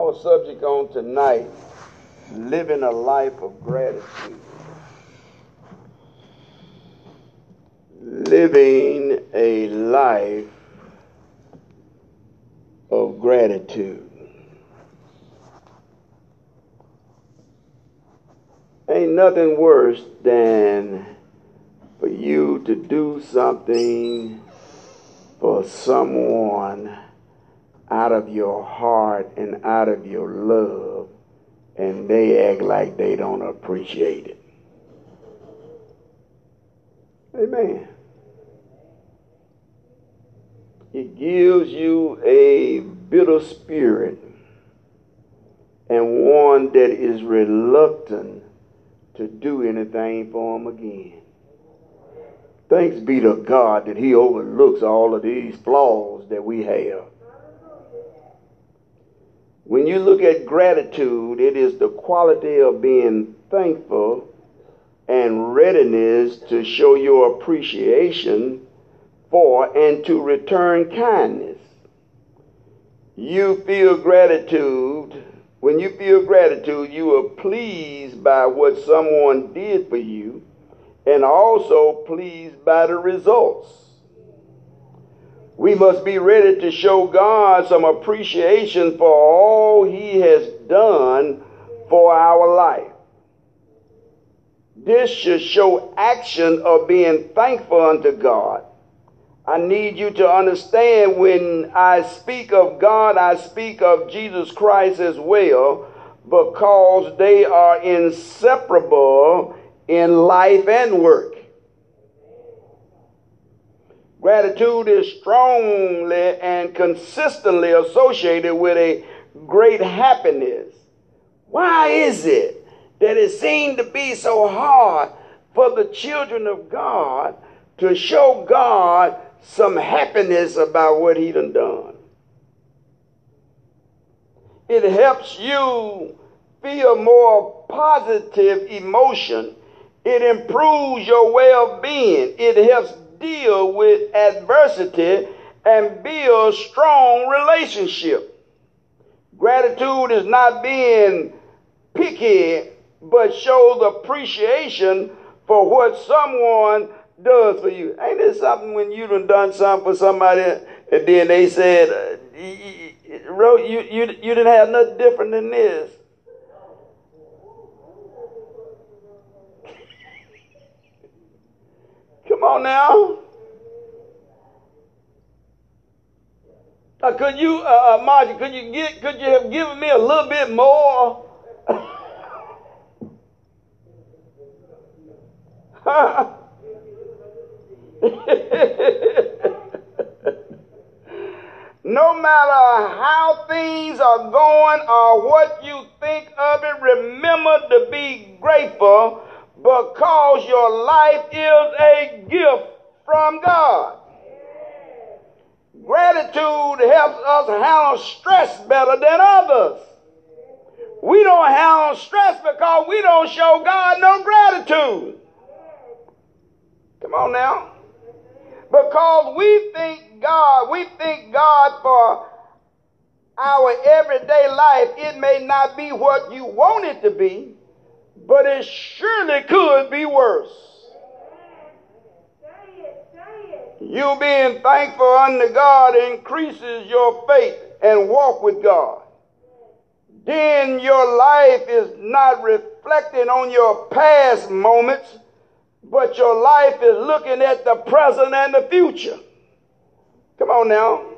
Our subject on tonight living a life of gratitude. Living a life of gratitude. Ain't nothing worse than for you to do something for someone out of your heart and out of your love, and they act like they don't appreciate it. Amen. It gives you a bitter spirit and one that is reluctant to do anything for him again. Thanks be to God that He overlooks all of these flaws that we have. When you look at gratitude, it is the quality of being thankful and readiness to show your appreciation for and to return kindness. You feel gratitude. When you feel gratitude, you are pleased by what someone did for you and also pleased by the results. We must be ready to show God some appreciation for all He has done for our life. This should show action of being thankful unto God. I need you to understand when I speak of God, I speak of Jesus Christ as well, because they are inseparable in life and work. Gratitude is strongly and consistently associated with a great happiness. Why is it that it seems to be so hard for the children of God to show God some happiness about what He done done? It helps you feel more positive emotion it improves your well being. It helps deal with adversity and build strong relationship. Gratitude is not being picky, but shows appreciation for what someone does for you. Ain't this something when you done done something for somebody and then they said, uh, you, you, you, you didn't have nothing different than this. Come on now. Uh, could you, uh, uh, Margie, could you get, could you have given me a little bit more? no matter how things are going or what you think of it, remember to be grateful because your life is a gift from God. Gratitude helps us handle stress better than others. We don't handle stress because we don't show God no gratitude. Come on now. Because we think God, we think God for our everyday life, it may not be what you want it to be, but it surely could be worse. You being thankful unto God increases your faith and walk with God. Then your life is not reflecting on your past moments, but your life is looking at the present and the future. Come on now.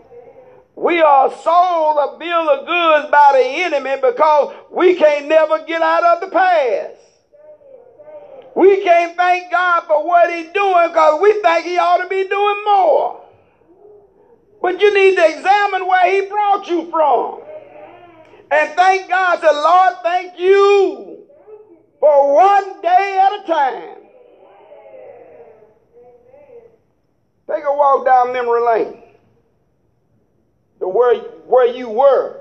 We are sold a bill of goods by the enemy because we can't never get out of the past. We can't thank God for what He's doing because we think He ought to be doing more. But you need to examine where He brought you from. And thank God, the Lord, thank you for one day at a time. Take a walk down memory lane to where, where you were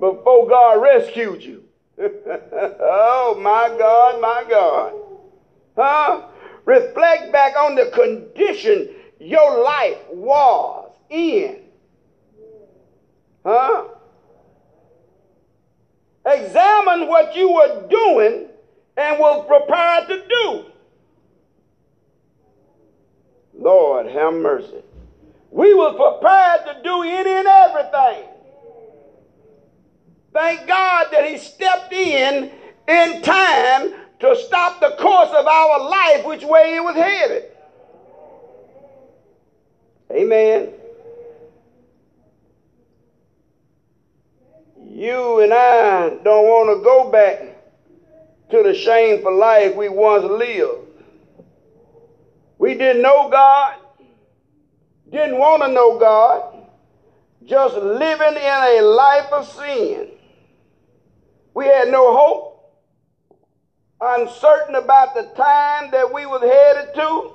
before God rescued you. oh, my God, my God. Huh? Reflect back on the condition your life was in. Huh? Examine what you were doing and was prepared to do. Lord, have mercy. We were prepared to do any and everything. Thank God that He stepped in in time to stop the course of our life, which way it was headed. Amen. You and I don't want to go back to the shameful life we once lived. We didn't know God, didn't want to know God, just living in a life of sin. We had no hope, uncertain about the time that we was headed to.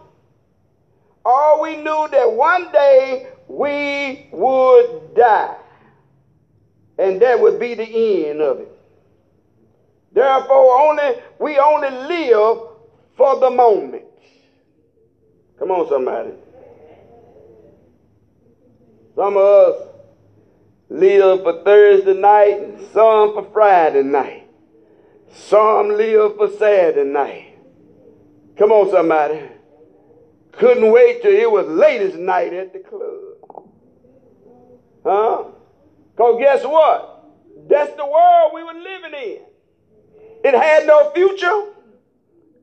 All we knew that one day we would die. And that would be the end of it. Therefore, only we only live for the moment. Come on, somebody. Some of us live for Thursday night and some for Friday night. Some live for Saturday night. Come on, somebody. Couldn't wait till it was latest night at the club. Huh? Because guess what? That's the world we were living in. It had no future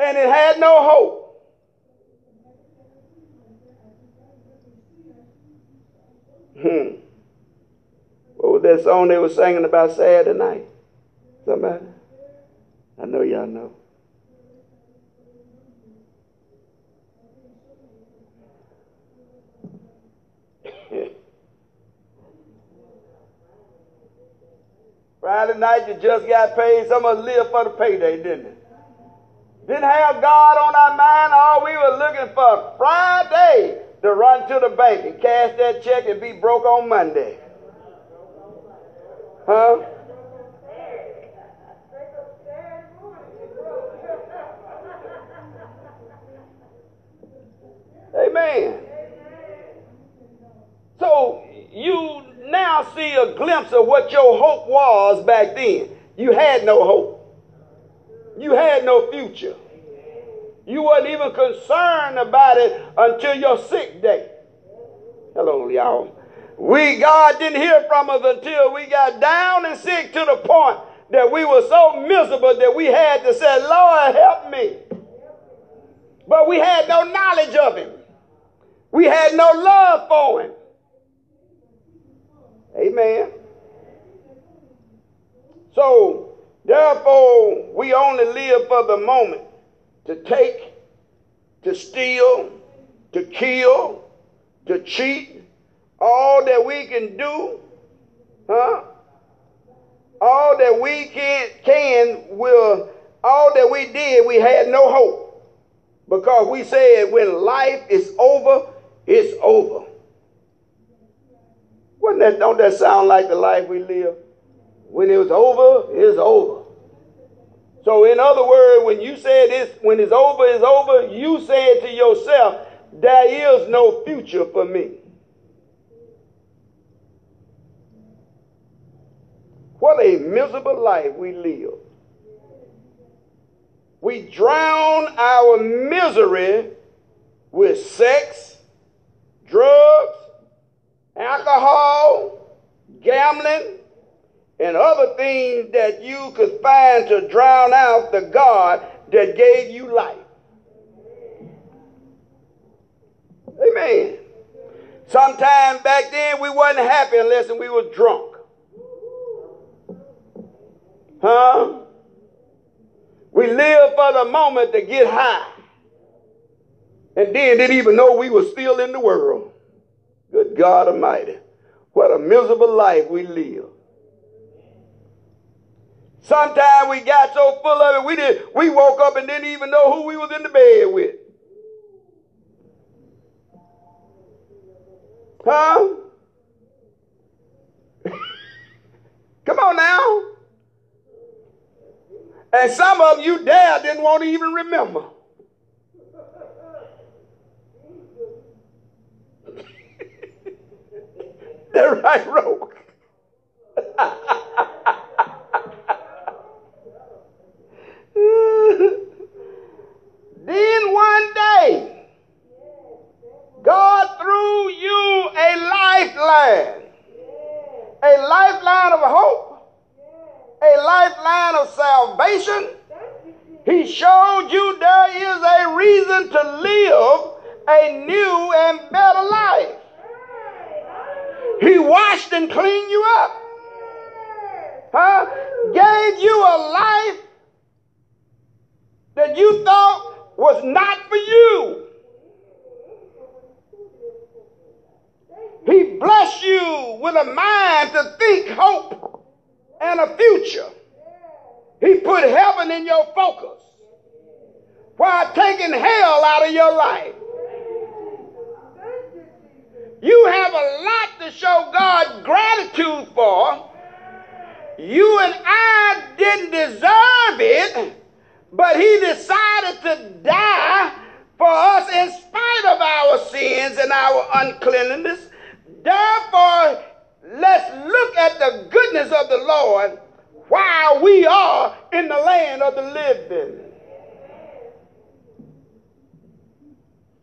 and it had no hope. Hmm. What was that song they were singing about Saturday night? Somebody? I know y'all know. Friday night you just got paid. Some of us live for the payday, didn't it? Didn't have God on our mind. All we were looking for Friday to run to the bank and cash that check and be broke on Monday. Huh? Amen. So you now see a glimpse of what your hope was back then. You had no hope. You had no future. You wasn't even concerned about it until your sick day. Hello, y'all. We, God didn't hear from us until we got down and sick to the point that we were so miserable that we had to say, Lord, help me. But we had no knowledge of Him. We had no love for Him. Amen. So, therefore, we only live for the moment to take, to steal, to kill, to cheat, all that we can do, huh? All that we can can will all that we did, we had no hope. Because we said when life is over, it's over. Wouldn't that don't that sound like the life we live? When it was over, it's over. So, in other words, when you say this, when it's over, it's over, you say to yourself, there is no future for me. What a miserable life we live. We drown our misery with sex, drugs, alcohol, gambling, and other things that you could find to drown out the God that gave you life. Amen. Sometime back then we wasn't happy unless we was drunk. Huh? We lived for the moment to get high. And then didn't even know we were still in the world. Good God Almighty. What a miserable life we live. Sometimes we got so full of it, we did we woke up and didn't even know who we was in the bed with. Huh? Come on now. And some of you dad didn't want to even remember. the right rope. then one day, God threw you a lifeline, a lifeline of hope, a lifeline of salvation. He showed you there is a reason to live a new and better life. He washed and cleaned you up. Huh? Gave you a life that you thought was not for you. He blessed you with a mind to think hope and a future. He put heaven in your focus while taking hell out of your life. You have a lot to show God gratitude for. You and I didn't deserve it, but He decided to die for us in spite of our sins and our uncleanness. Therefore, let's look at the goodness of the Lord while we are in the land of the living.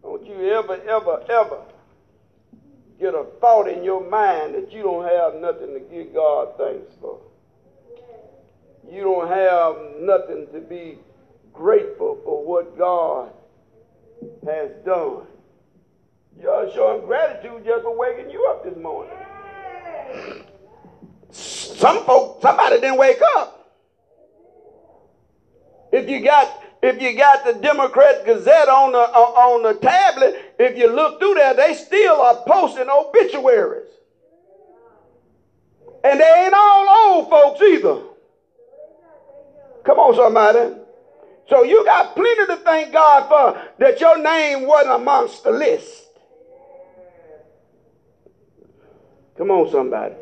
Don't you ever, ever, ever get a thought in your mind that you don't have nothing to give God thanks for. You don't have nothing to be grateful for what God has done. You ought to show him gratitude just for waking you up this morning. Some folk, somebody didn't wake up. If you got if you got the Democrat Gazette on the uh, on the tablet, if you look through there, they still are posting obituaries. And they ain't all old folks either. Come on, somebody. So you got plenty to thank God for that your name wasn't amongst the list. Come on, somebody.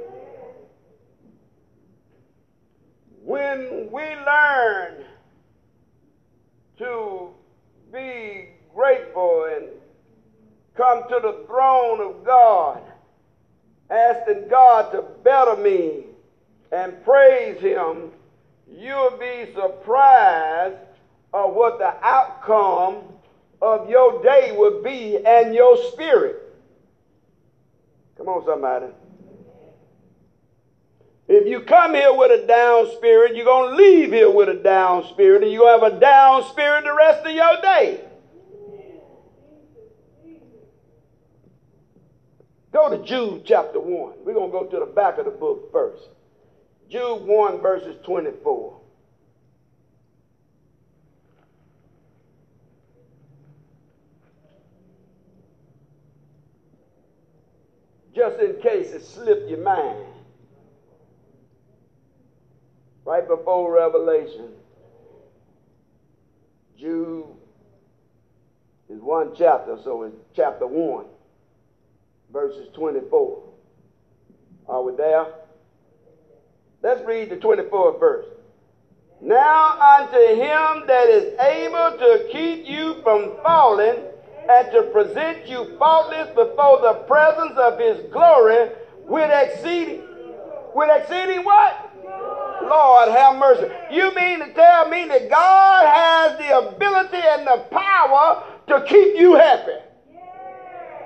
When we learn to be grateful and come to the throne of God, asking God to better me and praise Him, you'll be surprised of what the outcome of your day will be and your spirit. Come on, somebody. If you come here with a down spirit, you're going to leave here with a down spirit, and you're going to have a down spirit the rest of your day. Go to Jude chapter 1. We're going to go to the back of the book first. Jude 1, verses 24. Just in case it slipped your mind right before Revelation. Jude is one chapter, so it's chapter 1, verses 24. Are we there? Let's read the 24th verse. Now unto him that is able to keep you from falling and to present you faultless before the presence of his glory with exceeding, with exceeding what? Lord have mercy. You mean to tell me that God has the ability and the power to keep you happy?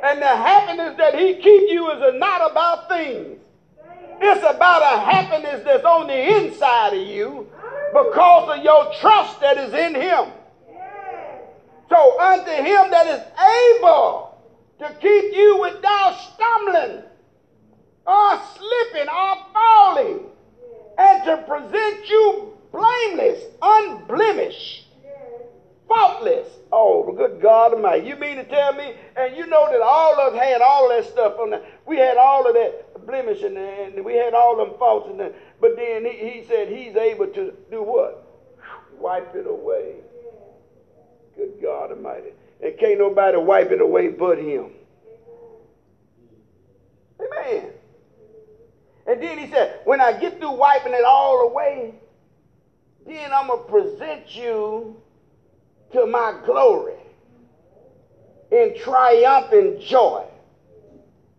And the happiness that He keeps you is not about things. It's about a happiness that's on the inside of you because of your trust that is in Him. So unto Him that is able to keep you without stumbling or slipping or falling and to present you blameless, unblemished, faultless. Oh, good God Almighty. You mean to tell me? And you know that all of us had all that stuff on that. We had all of that blemish and, and we had all them faults. And that. But then he, he said he's able to do what? Wipe it away. Good God Almighty. And can't nobody wipe it away but him. Amen. And then he said, when I get through wiping it all away, then I'm going to present you to my glory in triumphant joy,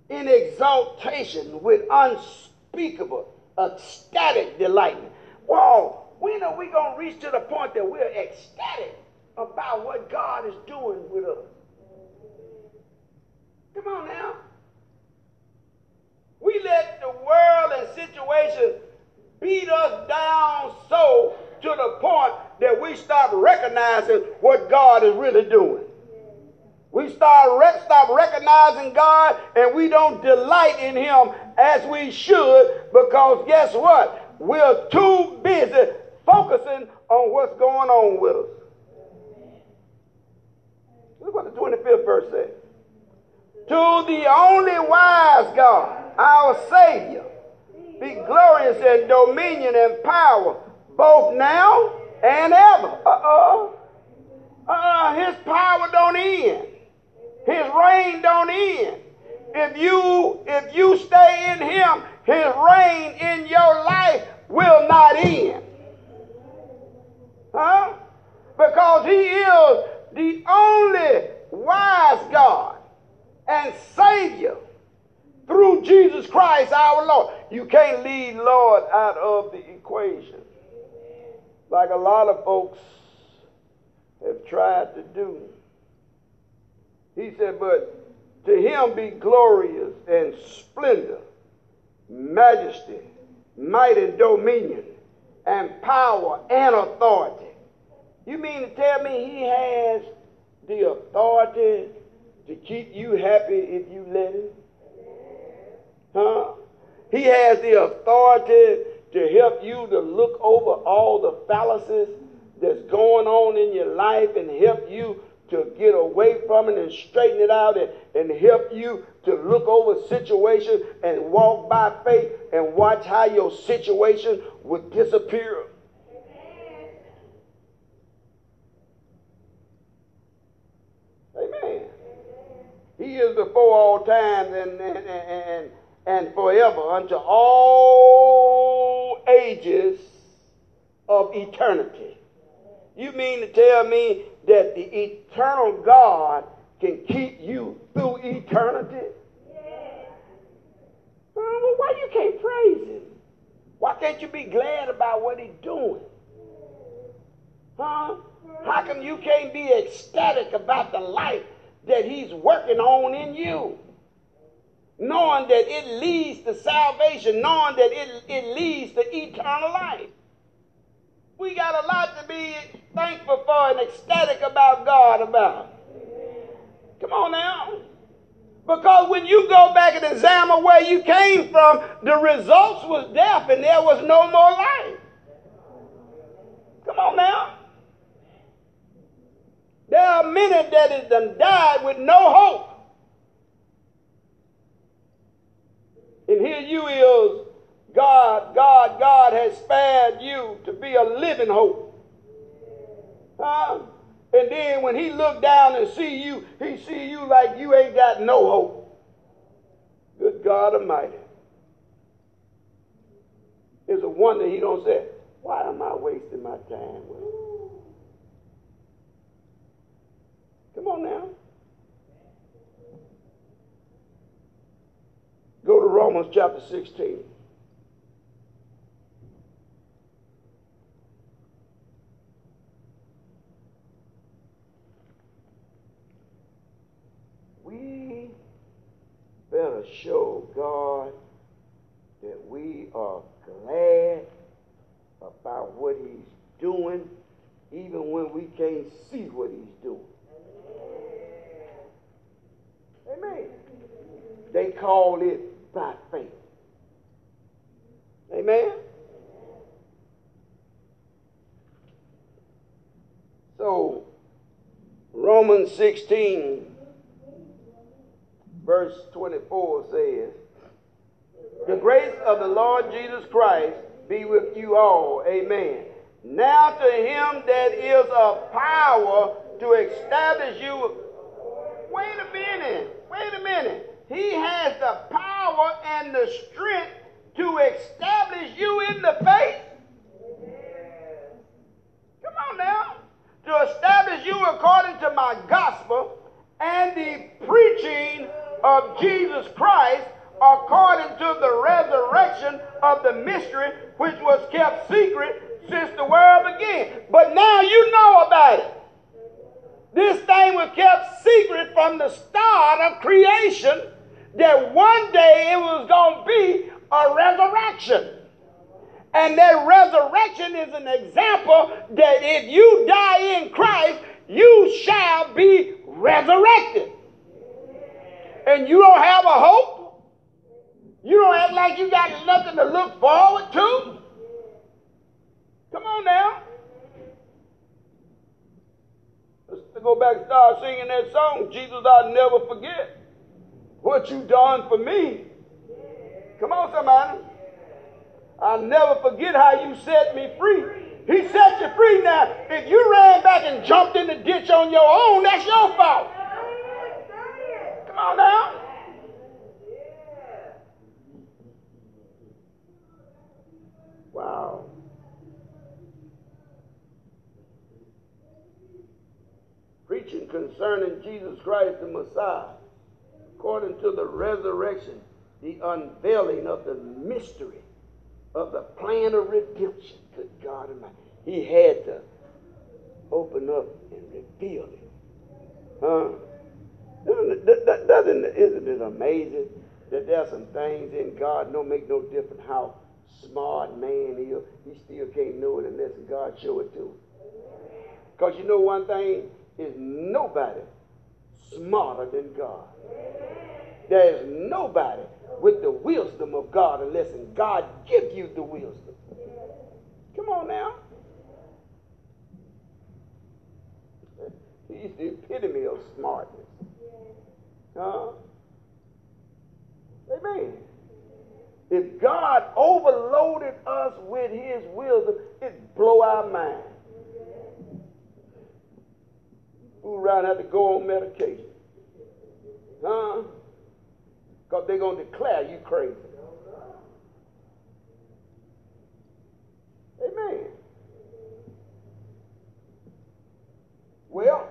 in exaltation with unspeakable, ecstatic delight. Wow, when are we going to reach to the point that we're ecstatic about what God is doing with us? Come on now. We let the world and situations beat us down so to the point that we stop recognizing what God is really doing. We start re- stop recognizing God and we don't delight in Him as we should because guess what? We're too busy focusing on what's going on with us. Look what the 25th verse says. To the only wise God, our Savior, be glorious in dominion and power, both now and ever. Uh-oh. Uh, his power don't end. His reign don't end. If you if you stay in him, his reign in your life will not end. Huh? Because he is the only wise God and Savior through Jesus Christ our Lord. You can't leave Lord out of the equation like a lot of folks have tried to do. He said, But to him be glorious and splendor, majesty, might and dominion, and power and authority. You mean to tell me he has the authority to keep you happy if you let him? Huh? He has the authority to help you to look over all the fallacies that's going on in your life and help you to get away from it and straighten it out and, and help you to look over situations and walk by faith and watch how your situation would disappear. Amen. He is before all times and, and, and, and forever unto all ages of eternity. You mean to tell me that the eternal God can keep you through eternity? Well, why you can't praise him? Why can't you be glad about what he's doing? Huh? How come you can't be ecstatic about the life that he's working on in you? Knowing that it leads to salvation, knowing that it, it leads to eternal life. We got a lot to be thankful for and ecstatic about God about. Come on now. Because when you go back and examine where you came from, the results was death and there was no more life. Come on now. There are many that have done died with no hope. And here you is God, God, God has spared you to be a living hope. Huh? And then when he look down and see you, he see you like you ain't got no hope. Good God Almighty. It's a wonder he don't say, why am I wasting my time with him? Come on now. Go to Romans chapter 16. better show God that we are glad about what he's doing, even when we can't see what he's doing. Amen. They call it by faith. Amen. So, Romans 16 verse 24 says, The grace of the Lord Jesus Christ be with you all. Amen. Now to him that is of power to establish you. Wait a minute. Wait a minute. He has the power and the strength to establish you in the faith. Come on now. To establish you according to my gospel and the preaching of Jesus Christ according to the resurrection of the mystery which was kept secret since the world began. But now you know about it. This thing was kept secret from the start of creation that one day it was going to be a resurrection. And that resurrection is an example that if you die in Christ, you shall be resurrected. And you don't have a hope. You don't act like you got nothing to look forward to. Come on now. Let's go back and start singing that song. Jesus, I'll never forget what you done for me. Come on, somebody. I'll never forget how you set me free. He set you free now. If you ran back and jumped in the ditch on your own, that's your fault. Come on now. Wow. Preaching concerning Jesus Christ the Messiah, according to the resurrection, the unveiling of the mystery of the plan of redemption. Good God Almighty. He had to open up and reveal it. Huh? Doesn't, isn't it amazing that there are some things in God don't make no difference how smart man is, he still can't know it unless God show it to him. Because you know one thing is nobody smarter than God. There is nobody with the wisdom of God unless God give you the wisdom. Come on now. He's the epitome of smartness. Huh? Amen. If God overloaded us with his wisdom, it'd blow our mind. Fool around have to go on medication. Huh? Because they're going to declare you crazy. Amen. Well,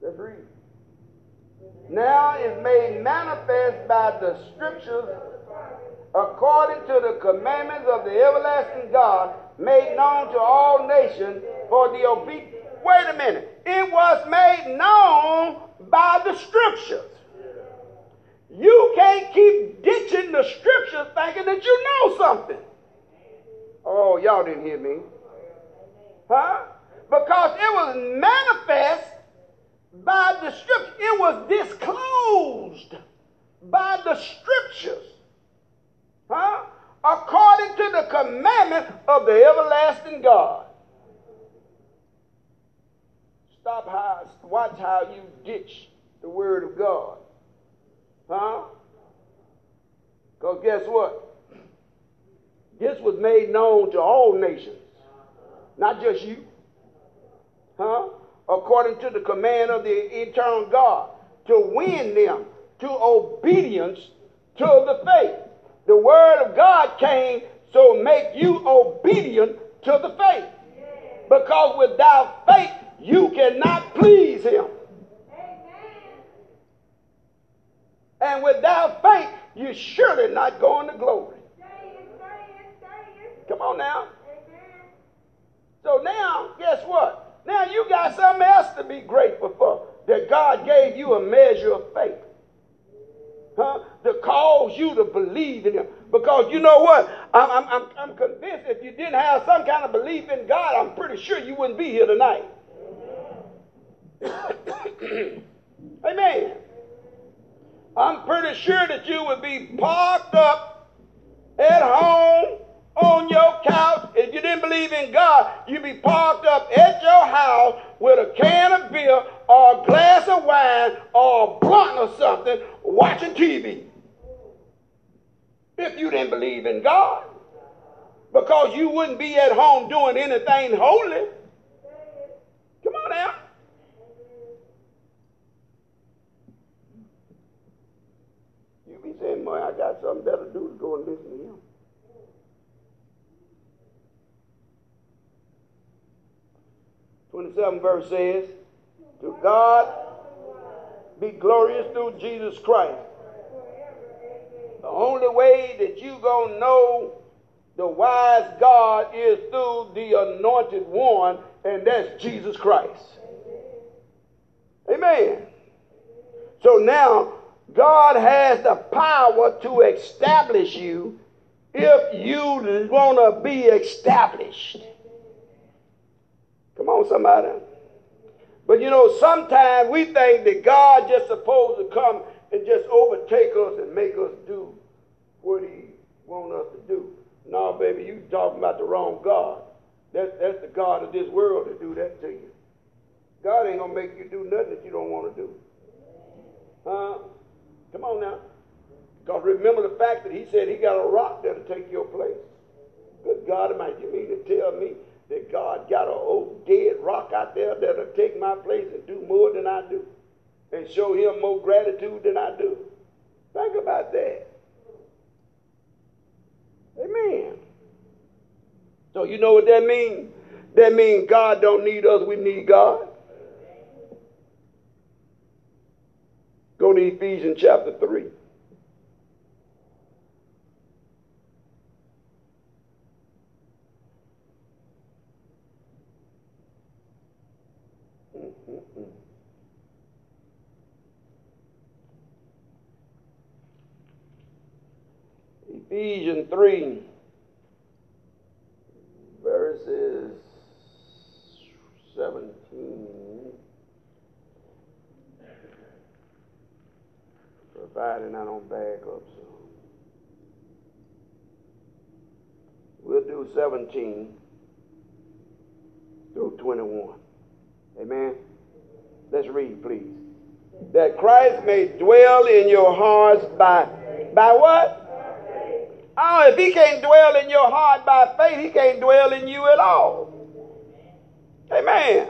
let's read. Now is made manifest by the scriptures according to the commandments of the everlasting God made known to all nations for the obedience. Wait a minute. It was made known by the scriptures. You can't keep ditching the scriptures thinking that you know something. Oh, y'all didn't hear me. Huh? Because it was manifest by the scripture. It was disclosed by the scriptures. Huh? According to the commandment of the everlasting God. Stop how, watch how you ditch the word of God. Huh? Because guess what? This was made known to all nations, not just you. Huh? According to the command of the eternal God, to win them to obedience to the faith. The word of God came so make you obedient to the faith. Because without faith, you cannot please him. And without faith, you're surely not going to glory. Come on now. So now, guess what? Now you got something else to be grateful for. That God gave you a measure of faith. Huh? To cause you to believe in Him. Because you know what? I'm, I'm, I'm convinced if you didn't have some kind of belief in God, I'm pretty sure you wouldn't be here tonight. Amen. I'm pretty sure that you would be parked up at home on your couch. If you didn't believe in God, you'd be parked up at your house with a can of beer or a glass of wine or a blunt or something watching TV. If you didn't believe in God. Because you wouldn't be at home doing anything holy. Come on now. be saying, Boy, I got something better to do to go and listen to him. Twenty-seven verse says, "To God be glorious through Jesus Christ." The only way that you gonna know the wise God is through the anointed one, and that's Jesus Christ. Amen. So now God has the power to establish you if you want to be established. Come on, somebody. But you know, sometimes we think that God just supposed to come and just overtake us and make us do what he want us to do. No, baby, you talking about the wrong God. That's, that's the God of this world to do that to you. God ain't to make you do nothing that you don't want to do. Huh? Come on now. Because remember the fact that he said he got a rock to take your place. Good God Almighty, you mean to tell me that God got an old dead rock out there that'll take my place and do more than I do? And show him more gratitude than I do? Think about that. Amen. So you know what that means? That means God don't need us, we need God. Go to Ephesians chapter 3. Ephesians 3, verses 17. Providing I don't back up, so. We'll do 17 through 21. Amen. Let's read, please. That Christ may dwell in your hearts by by what? Oh, if he can't dwell in your heart by faith, he can't dwell in you at all. Amen.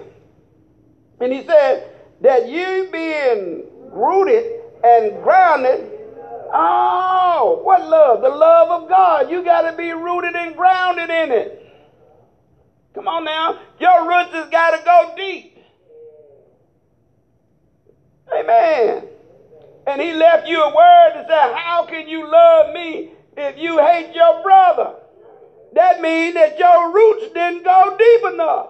And he said that you being rooted and grounded. Oh, what love? The love of God. You got to be rooted and grounded in it. Come on now. Your roots has got to go deep. Amen. And he left you a word that said, How can you love me if you hate your brother, that means that your roots didn't go deep enough.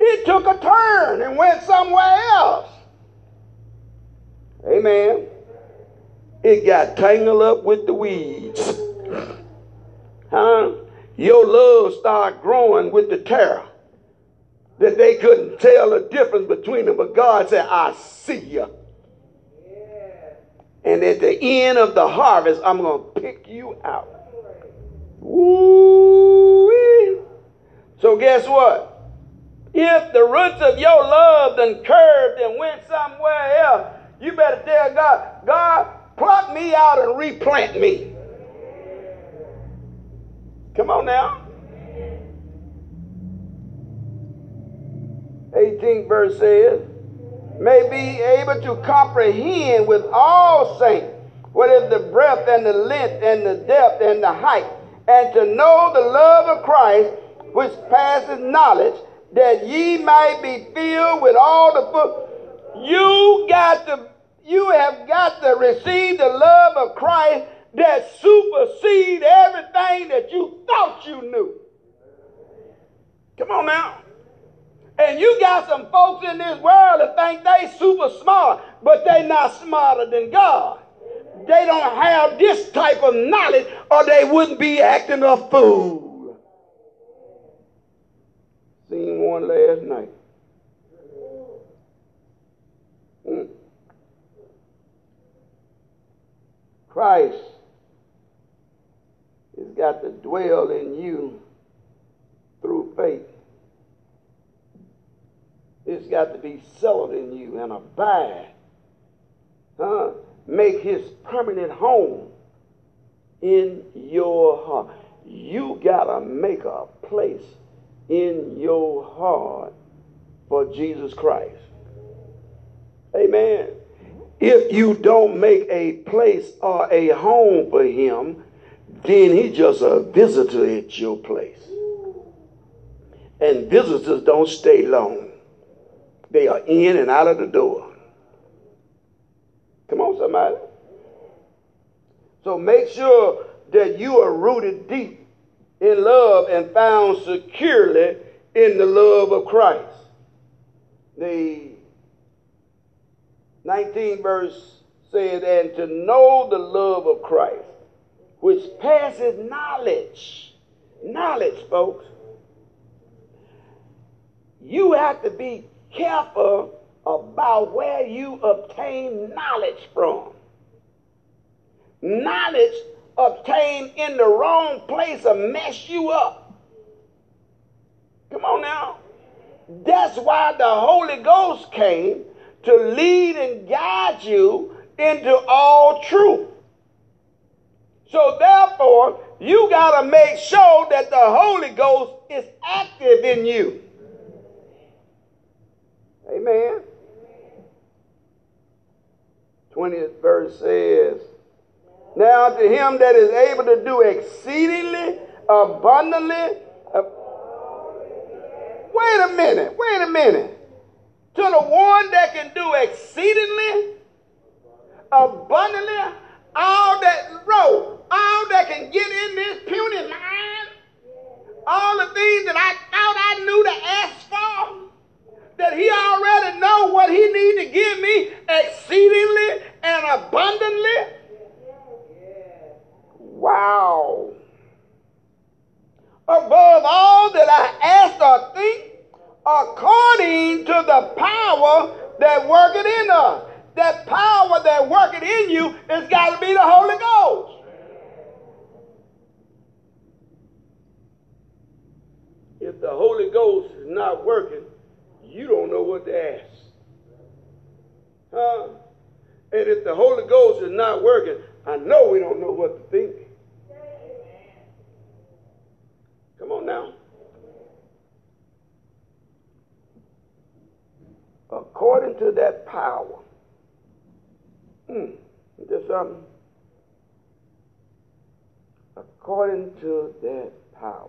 It took a turn and went somewhere else. Amen. It got tangled up with the weeds. Huh? Your love started growing with the terror that they couldn't tell the difference between them. But God said, I see you. And at the end of the harvest, I'm going to pick you out. Woo-wee. So guess what? If the roots of your love then curved and went somewhere else, you better tell God, God, pluck me out and replant me. Come on now. 18th verse says, may be able to comprehend with all saints what is the breadth and the length and the depth and the height, and to know the love of Christ which passes knowledge, that ye might be filled with all the full. You got to, you have got to receive the love of Christ that supersedes everything that you thought you knew. Come on now. And you got some folks in this world that think they super smart, but they not smarter than God. They don't have this type of knowledge or they wouldn't be acting a fool. Seen one last night. Hmm. Christ has got to dwell in you through faith. It's got to be settled in you and abide. Huh? Make his permanent home in your heart. You got to make a place in your heart for Jesus Christ. Amen. If you don't make a place or a home for him, then he's just a visitor at your place. And visitors don't stay long. They are in and out of the door. Come on, somebody. So make sure that you are rooted deep in love and found securely in the love of Christ. The 19 verse says, and to know the love of Christ, which passes knowledge. Knowledge, folks. You have to be careful about where you obtain knowledge from. Knowledge obtained in the wrong place will mess you up. Come on now. That's why the Holy Ghost came to lead and guide you into all truth. So therefore, you got to make sure that the Holy Ghost is active in you. Amen. 20th verse says, Now to him that is able to do exceedingly abundantly. Uh, wait a minute, wait a minute. To the one that can do exceedingly abundantly all that row, all that can get in this puny mind, all the things that I thought I knew to ask for that he already know what he need to give me exceedingly and abundantly? Wow. Above all that I ask or think, according to the power that worketh in us. That power that worketh in you has got to be the Holy Ghost. If the Holy Ghost is not working, you don't know what to ask. Huh? And if the Holy Ghost is not working, I know we don't know what to think. Come on now. According to that power. Hmm. Something? According to that power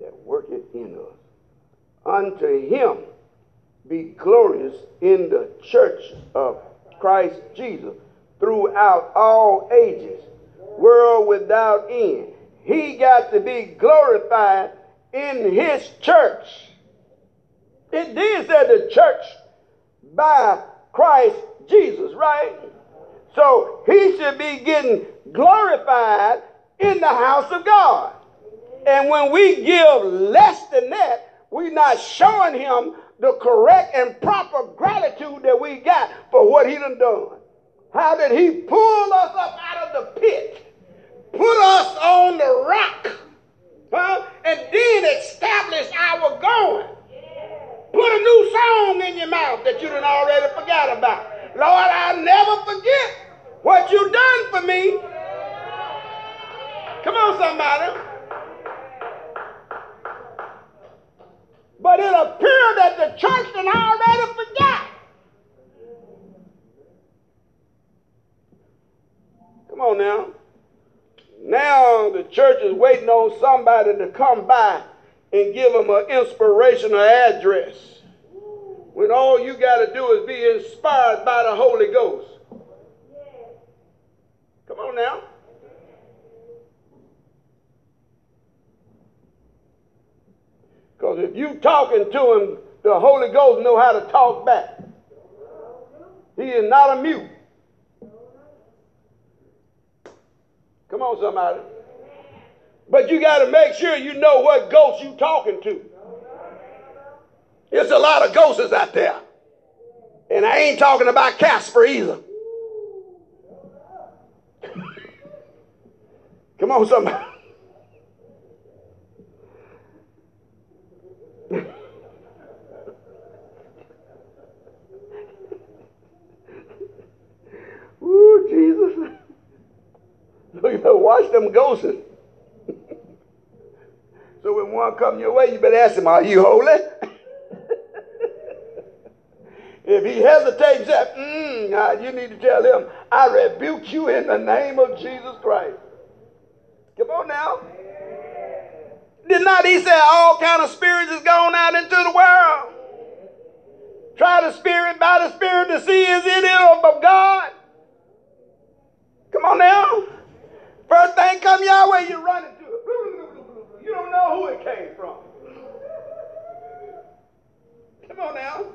that worketh in us unto him be glorious in the church of Christ Jesus throughout all ages, world without end. He got to be glorified in his church. It did say the church by Christ Jesus, right? So he should be getting glorified in the house of God. And when we give less than that, we're not showing him the correct and proper gratitude that we got for what he done done. How did he pull us up out of the pit, put us on the rock, huh? and then establish our going. Put a new song in your mouth that you done already forgot about. Lord, I'll never forget what you done for me. Come on, somebody. But it appeared that the church had already forgot. Come on now. Now the church is waiting on somebody to come by and give them an inspirational address. When all you got to do is be inspired by the Holy Ghost. Come on now. Because if you talking to him, the Holy Ghost know how to talk back. He is not a mute. Come on, somebody. But you got to make sure you know what ghost you talking to. There's a lot of ghosts out there. And I ain't talking about Casper either. Come on, somebody. Ooh, Jesus. You better watch them ghosts. So when one come your way, you better ask him, are you holy? if he hesitates, say, mm, you need to tell him, I rebuke you in the name of Jesus Christ. Come on now. Did not he say all kind of spirits is gone out into the world? Try the spirit by the spirit to see is it of God. Come on now. First thing come your way, you run into it. You don't know who it came from. Come on now.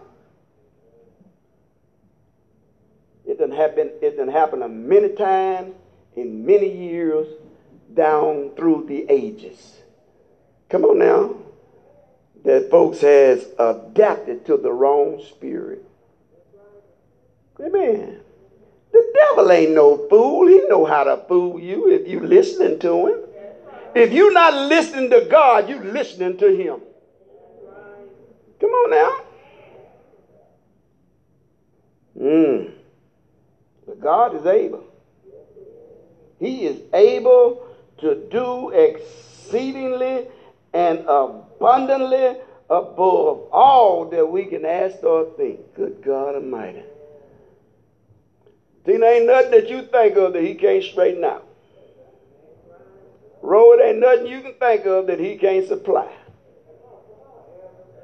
It done happened, it done happened many times in many years down through the ages. Come on now. That folks has adapted to the wrong spirit. Amen. The devil ain't no fool. He know how to fool you if you listening to him. If you're not listening to God, you're listening to him. Come on now. Mm. But God is able. He is able to do exceedingly and abundantly above all that we can ask or think. Good God Almighty. There ain't nothing that you think of that He can't straighten out. Ain't nothing you can think of that He can't supply.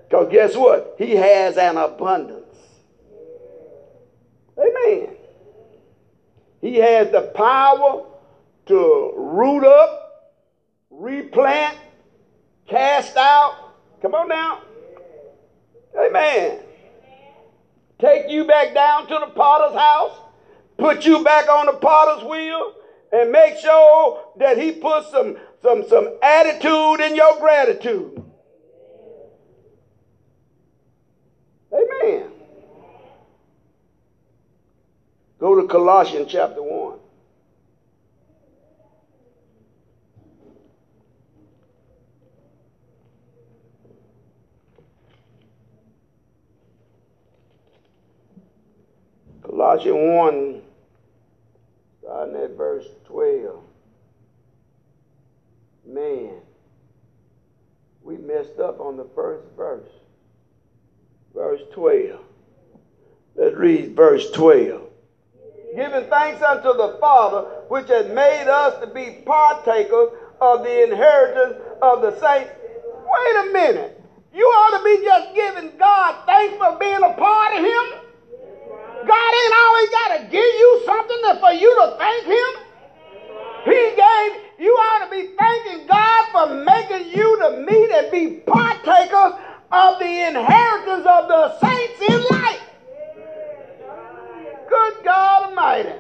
Because guess what? He has an abundance. Amen. He has the power to root up, replant, cast out. Come on now. Amen. Take you back down to the potter's house, put you back on the potter's wheel, and make sure that he puts some, some, some attitude in your gratitude. Amen. Go to Colossians chapter 1. Colossians 1, starting at verse 12. Man, we messed up on the first verse. Verse 12. Let's read verse 12 giving thanks unto the Father, which has made us to be partakers of the inheritance of the saints. Wait a minute. You ought to be just giving God thanks for being a part of Him. God ain't always got to give you something for you to thank Him. He gave, you ought to be thanking Making you to meet and be partakers of the inheritance of the saints in light. Good God Almighty.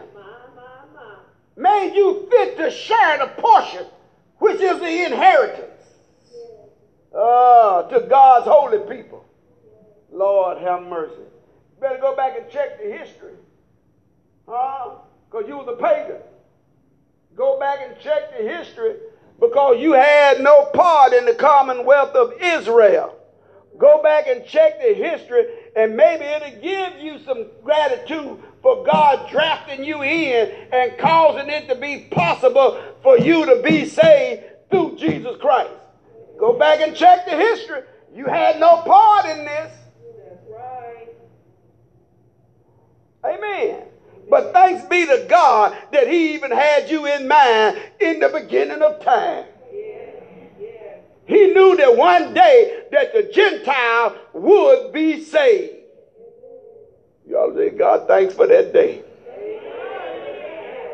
Made you fit to share the portion, which is the inheritance. Uh, to God's holy people. Lord have mercy. Better go back and check the history. Huh? Because you was a pagan. Go back and check the history because you had no part in the commonwealth of Israel. Go back and check the history, and maybe it'll give you some gratitude for God drafting you in and causing it to be possible for you to be saved through Jesus Christ. Go back and check the history. You had no part in this. That's right. Amen. But thanks be to God that He even had you in mind in the beginning of time. He knew that one day that the Gentile would be saved. Y'all say, God, thanks for that day.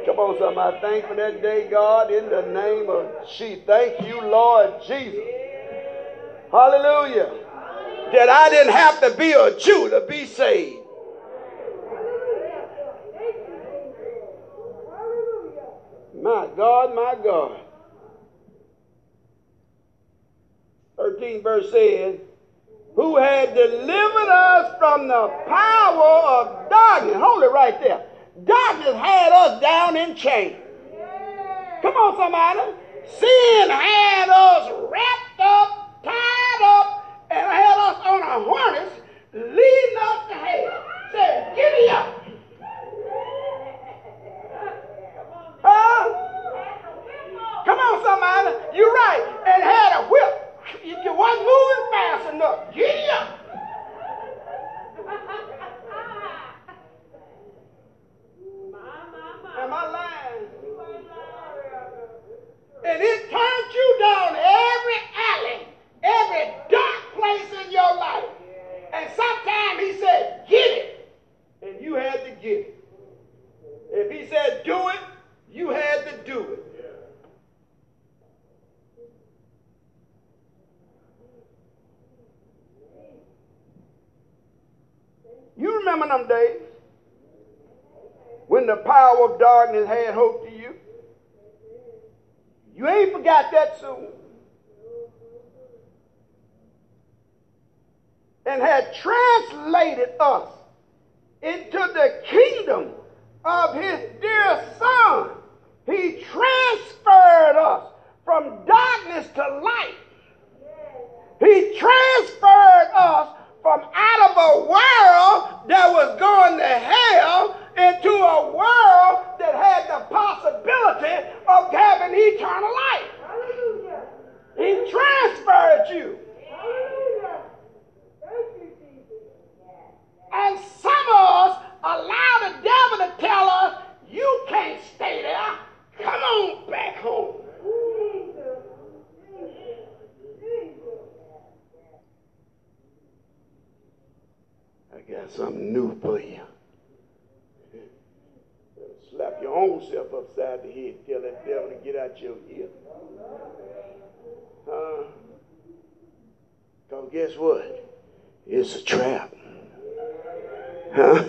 Come on, somebody. Thanks for that day, God, in the name of Jesus. Thank you, Lord Jesus. Hallelujah. That I didn't have to be a Jew to be saved. My God, my God. 13 verse says, who had delivered us from the power of darkness. Hold it right there. Darkness had us down in chains. Come on, somebody. Sin had us wrapped up, tied up, and had us on a harness, Tell that devil to get out your ear. Huh? Guess what? It's a trap. Huh?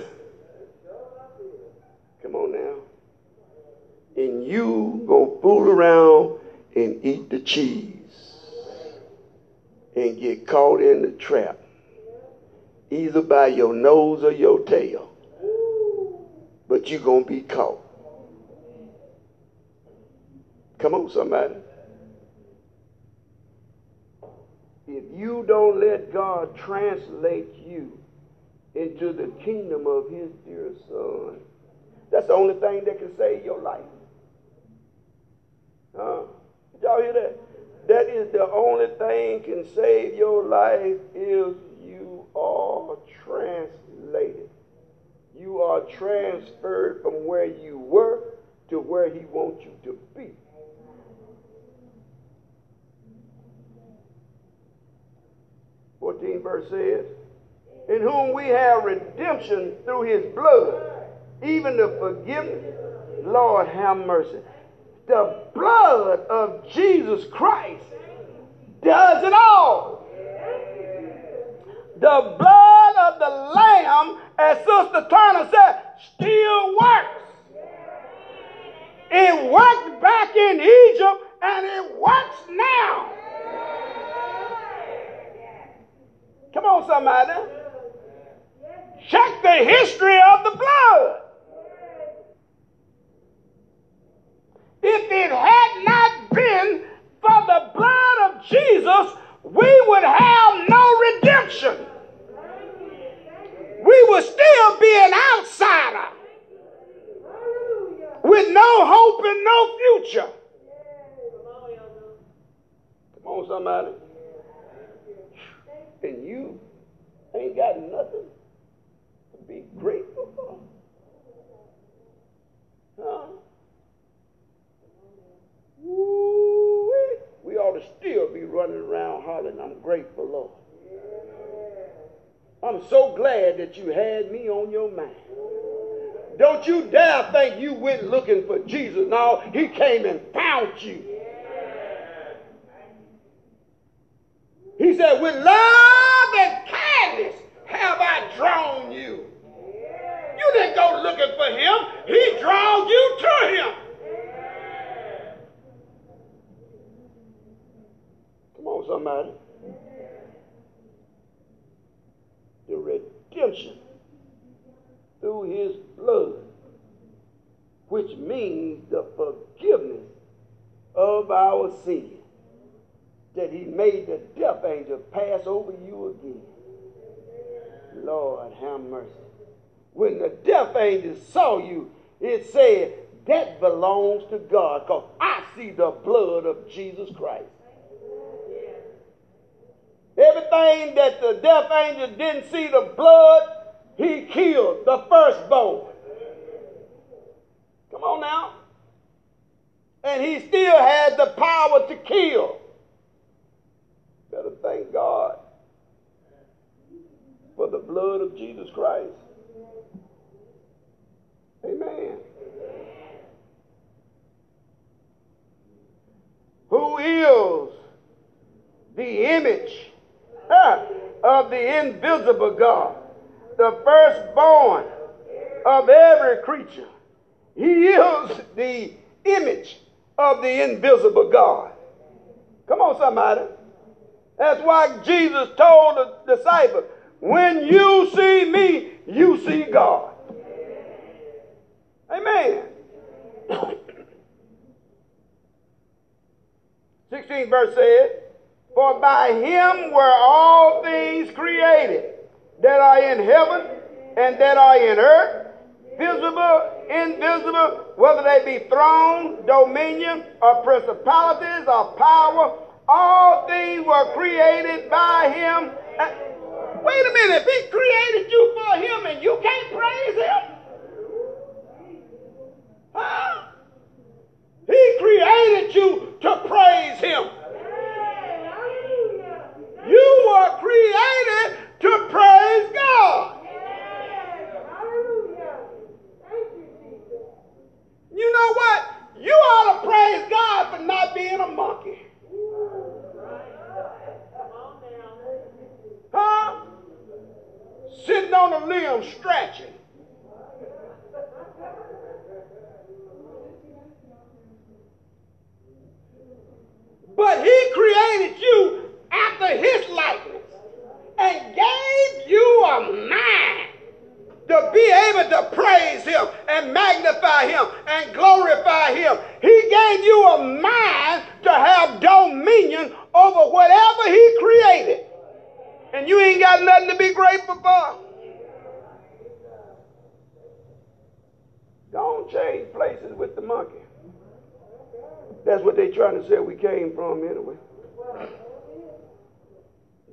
Come on now. And you go fool around and eat the cheese and get caught in the trap, either by your nose or your tail. But you're to be caught. Come on, somebody. If you don't let God translate you into the kingdom of his dear son, that's the only thing that can save your life. Huh? Did y'all hear that? That is the only thing can save your life if you are translated. You are transferred from where you were to where he wants you to be. Fourteen verse says, "In whom we have redemption through His blood, even the forgiveness. Lord, have mercy. The blood of Jesus Christ does it all. The blood of the Lamb, as Sister Turner said, still works. It worked back in Egypt and it works now. Come on, somebody. Check the history of the blood. If it had not been for the blood of Jesus, we would have no redemption. We would still be an outsider with no hope and no future. Come on, somebody. And you ain't got nothing to be grateful for. Huh? we ought to still be running around hollering, I'm grateful, Lord. I'm so glad that you had me on your mind. Don't you dare think you went looking for Jesus. No, he came and found you. He said, with love have I drawn you. You didn't go looking for him. He drawn you to him. Come on, somebody. The redemption through his blood, which means the forgiveness of our sin. That he made the death angel pass over you again. Lord, have mercy. When the death angel saw you, it said, that belongs to God because I see the blood of Jesus Christ. Everything that the death angel didn't see the blood, he killed the firstborn. Come on now. And he still had the power to kill. Better thank God for the blood of Jesus Christ. Amen. Who is the image of the invisible God, the firstborn of every creature. He is the image of the invisible God. Come on, somebody. That's why Jesus told the disciples, when you see me, you see God. Amen. 16 verse says, For by him were all things created that are in heaven and that are in earth, visible, invisible, whether they be throne, dominion, or principalities, or power, all things were created by him. Wait a minute, if he created you for him and you can't praise him? Huh? He created you to praise him. You were created to praise God. You know what? You ought to praise God for not being a monkey. Huh? Sitting on a limb stretching. But he created you after his likeness and gave you a mind to be able to praise him and magnify him and glorify him. He gave you a mind to have dominion over whatever he created. And you ain't got nothing to be grateful for. Don't change places with the monkey. That's what they trying to say we came from anyway.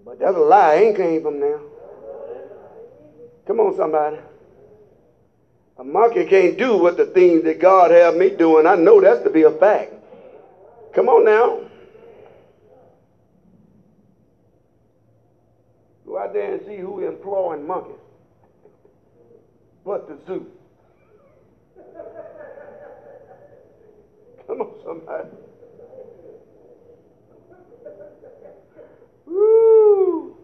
But that's a lie. I ain't came from there. Come on, somebody. A monkey can't do what the things that God have me doing. I know that's to be a fact. Come on now. Go out there and see who employing monkeys. But the zoo. Come on, somebody. Woo!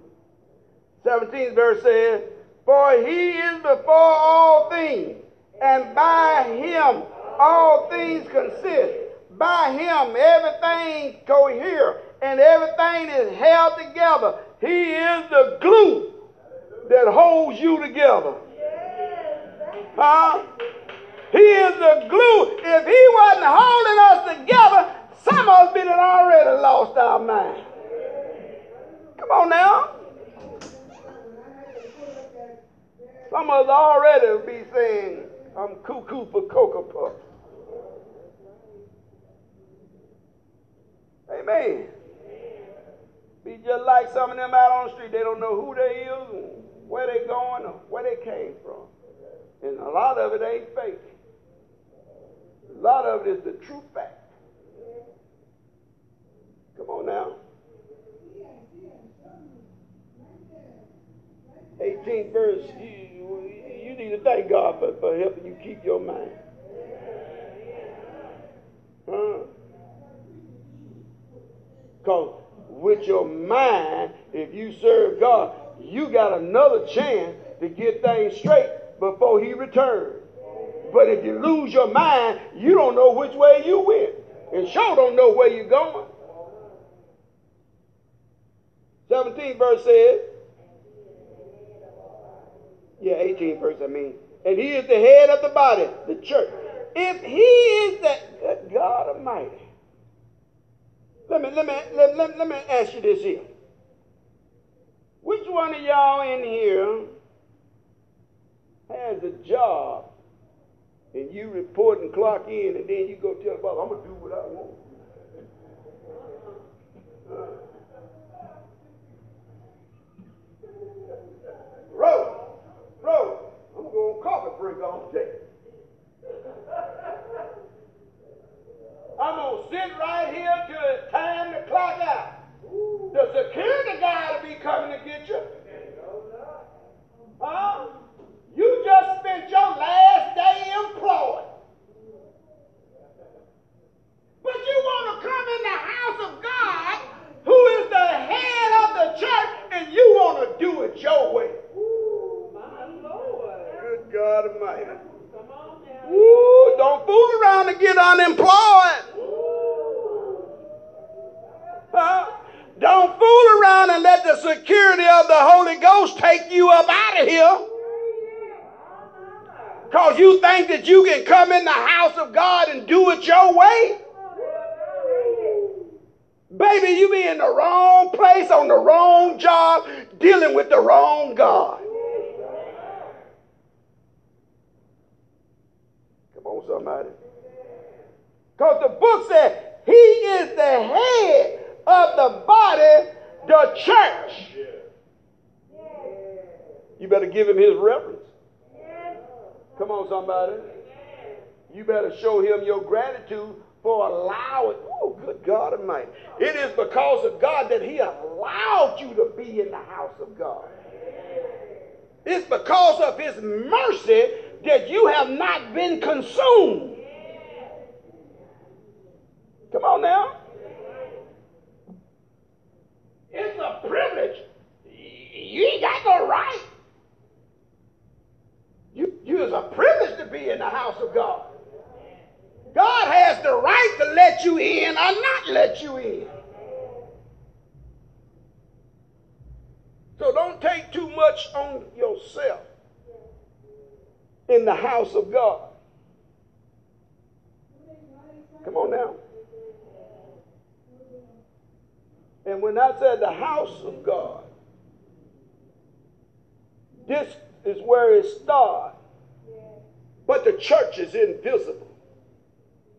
17th verse says, For he is before all things, and by him all things consist. By him everything cohere, and everything is held together. He is the glue that holds you together. Huh? He is the glue. If he wasn't holding us together, some of us been already lost our mind. Come on now. Some of us already be saying, I'm cuckoo for Cocoa Puffs. Amen. Be just like some of them out on the street. They don't know who they is, where they going, or where they came from. And a lot of it ain't fake. A lot of it is the true fact. Come on now. 18th verse, you, you need to thank God for, for helping you keep your mind. Huh? Because with your mind, if you serve God, you got another chance to get things straight before He returns. But if you lose your mind, you don't know which way you went. And sure don't know where you're going. 17 verse says, yeah, 18 verse, I mean. And he is the head of the body, the church. If he is that God Almighty, let me, let me, let, let, let me ask you this here. Which one of y'all in here has a job and you report and clock in and then you go tell the boss, I'm going to do what I want? Roll. Bro, I'm going to coffee break all day. I'm going to sit right here till it's time to clock out. The security guy will be coming to get you. Huh? You just spent your last day employed. But you want to come in the house of God, who is the head of the church, and you want to do it your way. Ooh, my Lord. Good God Almighty. Ooh, don't fool around and get unemployed. Don't fool around and let the security of the Holy Ghost take you up out of here. Because you think that you can come in the house of God and do it your way. Baby, you be in the wrong place on the wrong job dealing with the wrong God. Come on, somebody. Because the book said he is the head of the body, the church. You better give him his reverence. Come on, somebody. You better show him your gratitude for allowing. Oh, good God Almighty. It is because of God that He allowed you to be in the house of God. It's because of His mercy that you have not been consumed. Come on now. It's a privilege. You ain't got no right. You, you is a privilege to be in the house of God. God has the right to let you in or not let you in. So don't take too much on yourself in the house of God. Come on now. And when I said the house of God, this is where it starts. But the church is invisible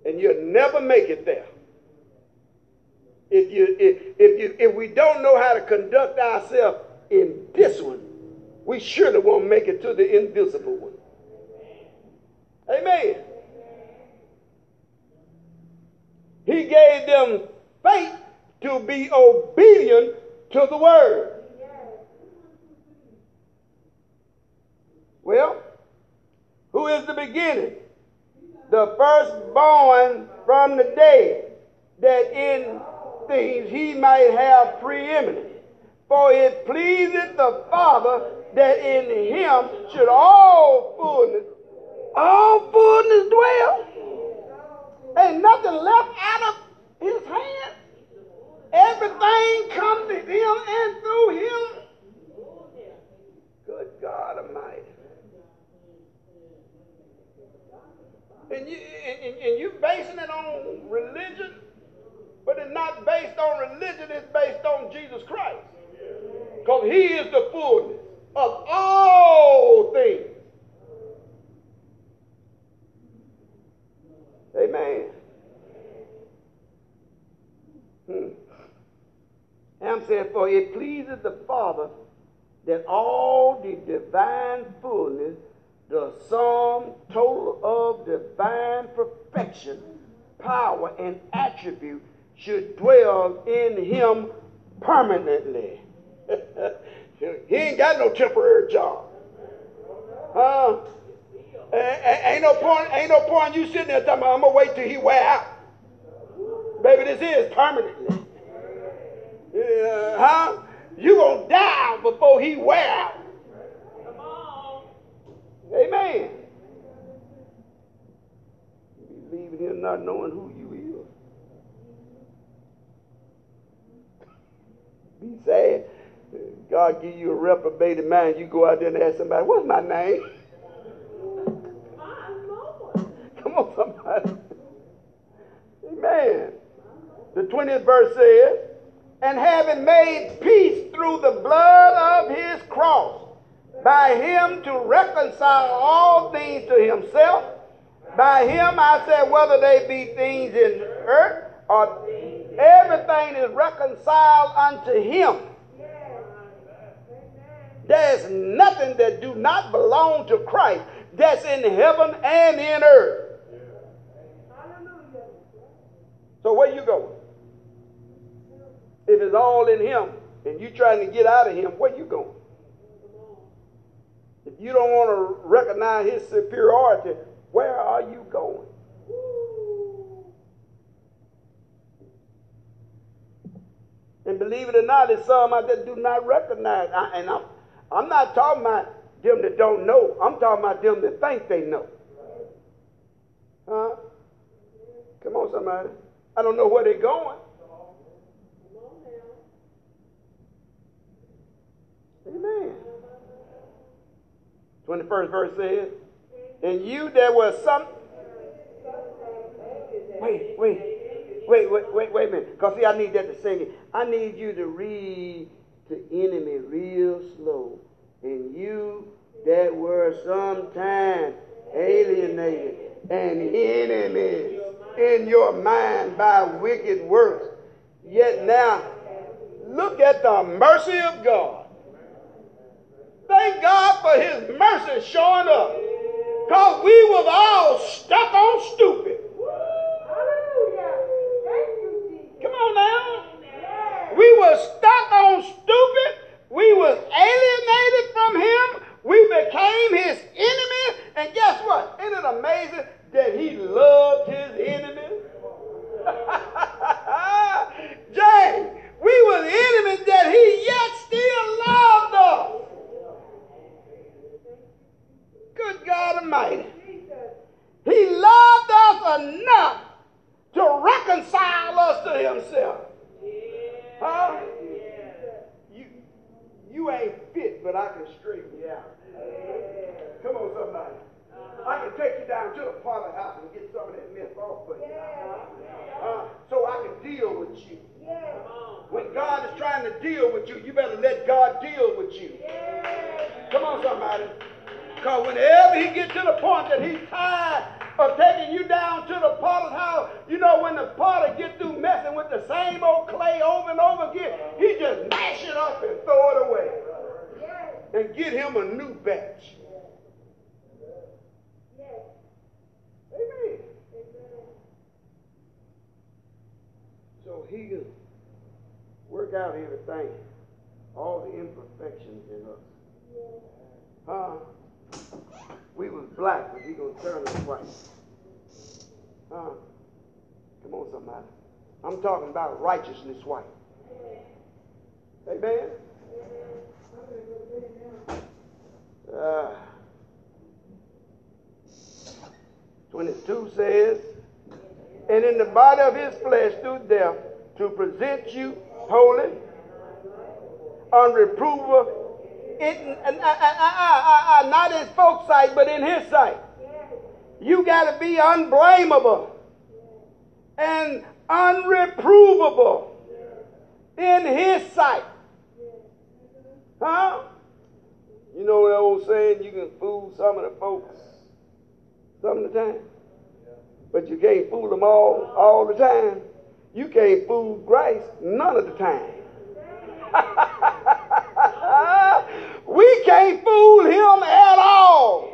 and you'll never make it there. If you if, if you if we don't know how to conduct ourselves in this one, we surely won't make it to the invisible one. Amen. He gave them faith to be obedient to the word. Well, who is the beginning? the firstborn from the dead, that in things he might have preeminence. For it pleaseth the Father that in him should all fullness, all fullness dwell. Ain't nothing left out of his hand. Everything comes to him and through him. Good God Almighty. and you and, and you basing it on religion, but it's not based on religion, it's based on Jesus Christ. Because he is the fullness of all things. Amen. Hmm. Ham said, For it pleases the Father that all the divine fullness the sum total of divine perfection, power, and attribute should dwell in him permanently. he ain't got no temporary job. Huh? Ain't no point, ain't no point you sitting there talking about, I'm gonna wait till he wear out. Baby, this is permanently. Uh, huh? You gonna die before he wear out. Come on. Amen. You be leaving here not knowing who you is. Be sad. God give you a reprobated mind. You go out there and ask somebody, what's my name? Come on, somebody. Amen. The 20th verse says, and having made peace through the blood of his cross by him to reconcile all things to himself. By him, I said, whether they be things in earth or everything is reconciled unto him. There's nothing that do not belong to Christ that's in heaven and in earth. So where you going? If it's all in him and you trying to get out of him, where you going? If you don't want to recognize his superiority, where are you going? And believe it or not, there's some out there do not recognize. I, and I'm, I'm not talking about them that don't know. I'm talking about them that think they know. Huh? Come on, somebody. I don't know where they're going. Amen. 21st verse says, And you there was some. Wait, wait. Wait, wait, wait, wait a minute. Because see, I need that to sing it. I need you to read the enemy real slow. And you that were sometimes alienated and enemies in your mind by wicked works. Yet now, look at the mercy of God. Thank God for his mercy showing up. Because we was all stuck on stupid. Come on now. We were stuck on stupid. We was alienated from him. We became his enemy. And guess what? Isn't it amazing that he loved his enemies? James, we were enemies that he yet still loved us. Good God Almighty. He loved us enough to reconcile us to himself. Huh? You, you ain't fit, but I can straighten you out. Come on, somebody. I can take you down to the potter house and get some of that mess off for you. Uh, so I can deal with you. When God is trying to deal with you, you better let God deal with you. Come on, somebody. Because whenever he gets to the point that he's tired of taking you down to the potter's house, you know, when the potter gets through messing with the same old clay over and over again, he just mash it up and throw it away. And get him a new batch. Amen. So he can work out everything, all the imperfections in us. Huh? We was black, but he gonna turn us white. Huh? Come on, somebody. I'm talking about righteousness white. Amen. Uh, 22 says, and in the body of his flesh through death to present you holy, unreprovable, it, uh, uh, uh, not in folks' sight, but in his sight. You got to be unblameable and unreprovable in his sight. Huh? You know that old saying, you can fool some of the folks some of the time. But you can't fool them all all the time. You can't fool Christ none of the time. we can't fool him at all.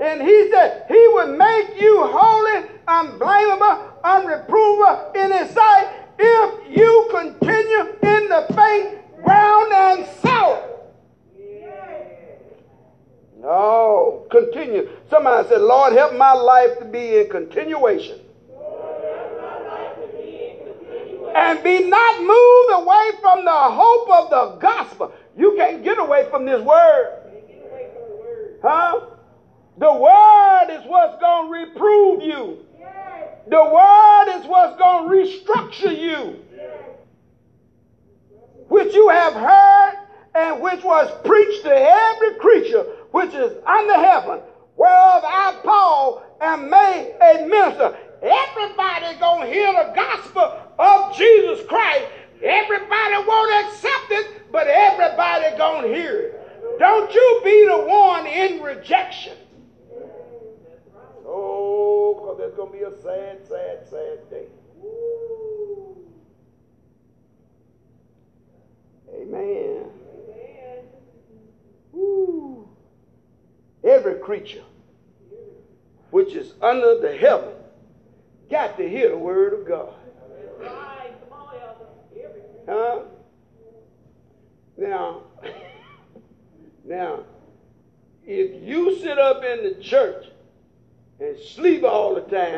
And he said he would make you holy, unblameable, unreprovable in his sight if you continue in the faith, ground and sour. No, continue. Somebody said, Lord, help my life to be in continuation. and be not moved away from the hope of the gospel. You can't get away from this word. Huh? The word is what's going to reprove you. The word is what's going to restructure you. Which you have heard and which was preached to every creature which is under heaven, whereof I, Paul, am made a minister. Everybody gonna hear the gospel of Jesus Christ. Everybody won't accept it, but everybody gonna hear it. Don't you be the one in rejection. Oh, because there's gonna be a sad, sad, sad day. Amen. Amen. Every creature which is under the heaven got to hear the word of God. Huh? Now, now, if you sit up in the church and sleep all the time,